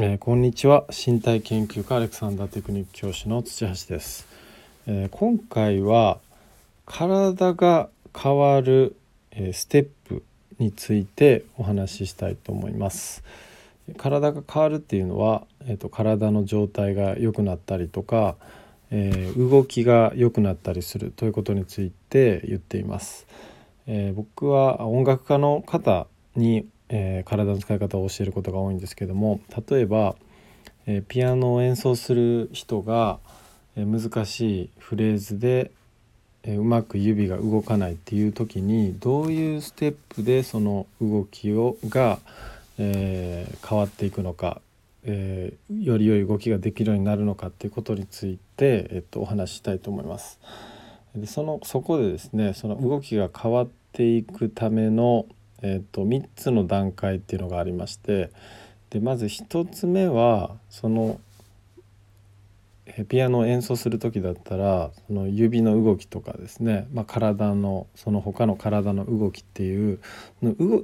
えー、こんにちは。身体研究家アレクサンダーテクニック教師の土橋です、えー、今回は体が変わる、えー、ステップについてお話ししたいと思います。体が変わるっていうのは、えーと、体の状態が良くなったりとか、え動きが良くなったりするということについて言っています、え僕は音楽家の方にえー、体の使い方を教えることが多いんですけども例えば、えー、ピアノを演奏する人が、えー、難しいフレーズで、えうまく指が動かないっていう時にどういうステップでその動きをが、え変わっていくのか、えより良い動きができるようになるのかっていうことについて、えっと、お話ししたいと思います。でそのそこでですねその動きが変わっていくためのえーと、3つの段階っていうのがありましてでまず1つ目はそのピアノを演奏する時だったらその指の動きとかですね、まあ、体のその他の体の動きっていう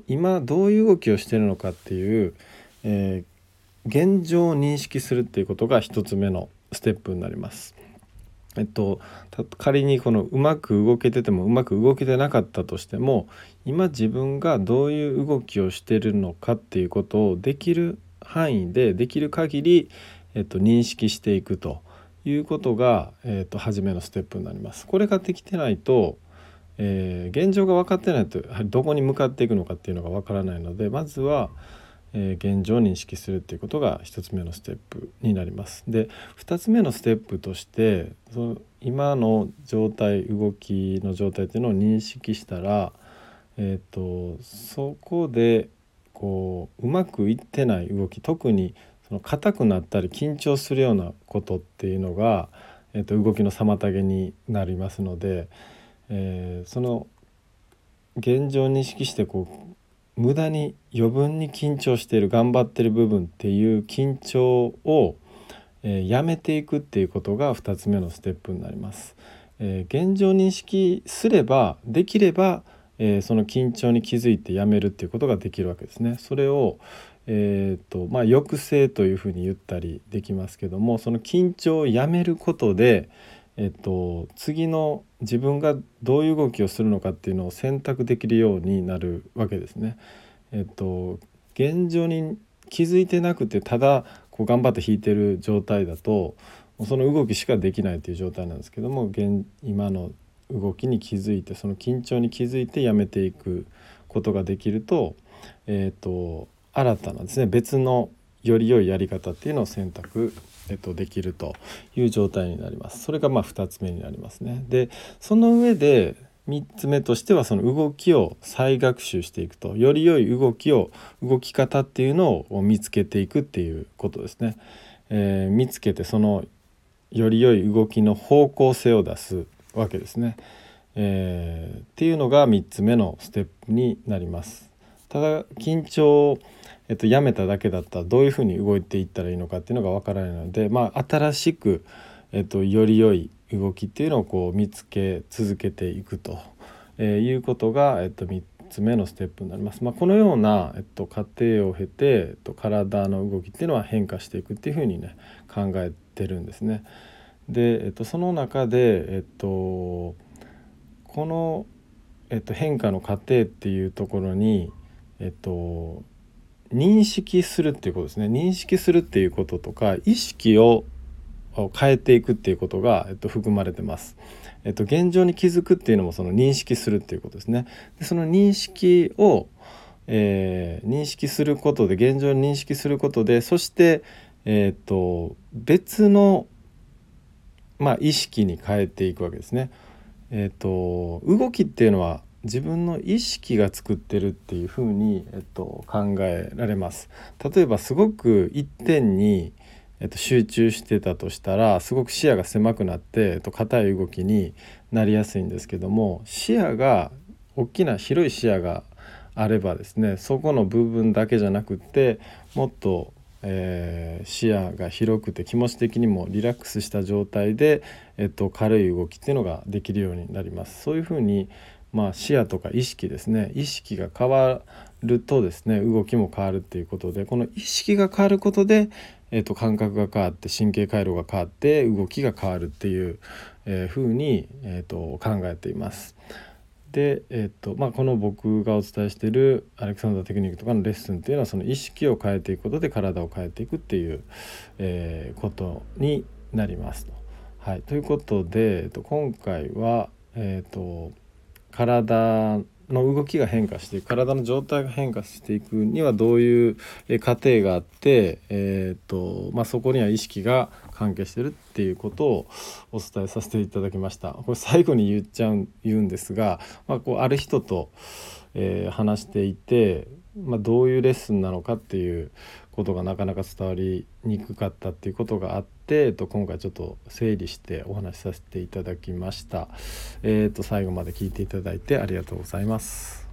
今どういう動きをしてるのかっていう、えー、現状を認識するっていうことが1つ目のステップになります。えっと、仮にこのうまく動けててもうまく動けてなかったとしても今自分がどういう動きをしてるのかっていうことをできる範囲でできる限り、えっと、認識していくということが、えっと、初めのステップになります。これができてないと、えー、現状が分かってないとやはりどこに向かっていくのかっていうのが分からないのでまずは、え、現状を認識するっていうことが1つ目のステップになります。で2つ目のステップとしてその今の状態動きの状態っていうのを認識したら、えーと、そこでこううまくいってない動き特にその硬くなったり緊張するようなことっていうのが、えーと動きの妨げになりますので、えー、その現状を認識してこう無駄に余分に緊張している頑張ってる部分っていう緊張を、えー、やめていくっていうことが2つ目のステップになります。えー、現状認識すればできれば、えー、その緊張に気づいてやめるっていうことができるわけですね。それをえーとまあ、抑制というふうに言ったりできますけどもその緊張をやめることで、えっと、次の自分がどういう動きをするのかっていうのを選択できるようになるわけですね。えっと、現状に気づいてなくてただこう頑張って弾いてる状態だとその動きしかできないという状態なんですけども現今の動きに気づいてその緊張に気づいてやめていくことができると,、えーと新たなですね別のより良いやり方っていうのを選択えっと、できるという状態になります。それがまあ2つ目になりますね。でその上で3つ目としてはその動きを再学習していくとより良い動きを動き方っていうのを見つけていくっていうことですね。えー、見つけてそのより良い動きの方向性を出すわけですね。えー、っていうのが3つ目のステップになります。ただ緊張えっと、やめただけだったらどういうふうに動いていったらいいのかっていうのがわからないので、まあ、新しく、えっと、より良い動きっていうのをこう見つけ続けていくと、えー、いうことが、えっと、3つ目のステップになります。まあ、このような、えっと、過程を経て、えっと、体の動きっていうのは変化していくっていうふうにね考えてるんですね。で、えっと、その中で、えっと、この、えっと、変化の過程っていうところに、えっと、認識するっていうことですね認識するっていうこととか意識を変えていくっていうことが、えっと、含まれてます。えっと、現状に気づくっていうのもその認識するっていうことですね。でその認識を、えー、認識することで現状に認識することでそして、えー、っと別の、まあ、意識に変えていくわけですね。えー、っと動きっていうのは自分の意識が作ってるっていうふうに、えっと、考えられます。例えばすごく一点に、えっと、集中してたとしたらすごく視野が狭くなって、えっと、硬い動きになりやすいんですけども視野が大きな広い視野があればですねそこの部分だけじゃなくってもっと、えー、視野が広くて気持ち的にもリラックスした状態で、えっと、軽い動きっていうのができるようになります。そういうふうにまあ、視野とか意識ですね意識が変わるとですね動きも変わるっていうことでこの意識が変わることで、えー、と感覚が変わって神経回路が変わって動きが変わるっていう、えー、風に、えー、と考えています。で、えーとまあ、この僕がお伝えしてるアレクサンダーテクニックとかのレッスンっていうのはその意識を変えていくことで体を変えていくっていう、えー、ことになりますと。はい、ということで、えー、と今回は、えーと体の動きが変化していく体の状態が変化していくにはどういう過程があって、えーとまあ、そこには意識が関係してるっていうことをお伝えさせていただきました。これ最後に言っちゃう言うんですが、まあ、こうある人と、えー、話していて、まあ、どういうレッスンなのかっていうことがなかなか伝わりにくかったっていうことがあって、えっと、今回ちょっと整理してお話しさせていただきました。えっと最後まで聞いていただいてありがとうございます。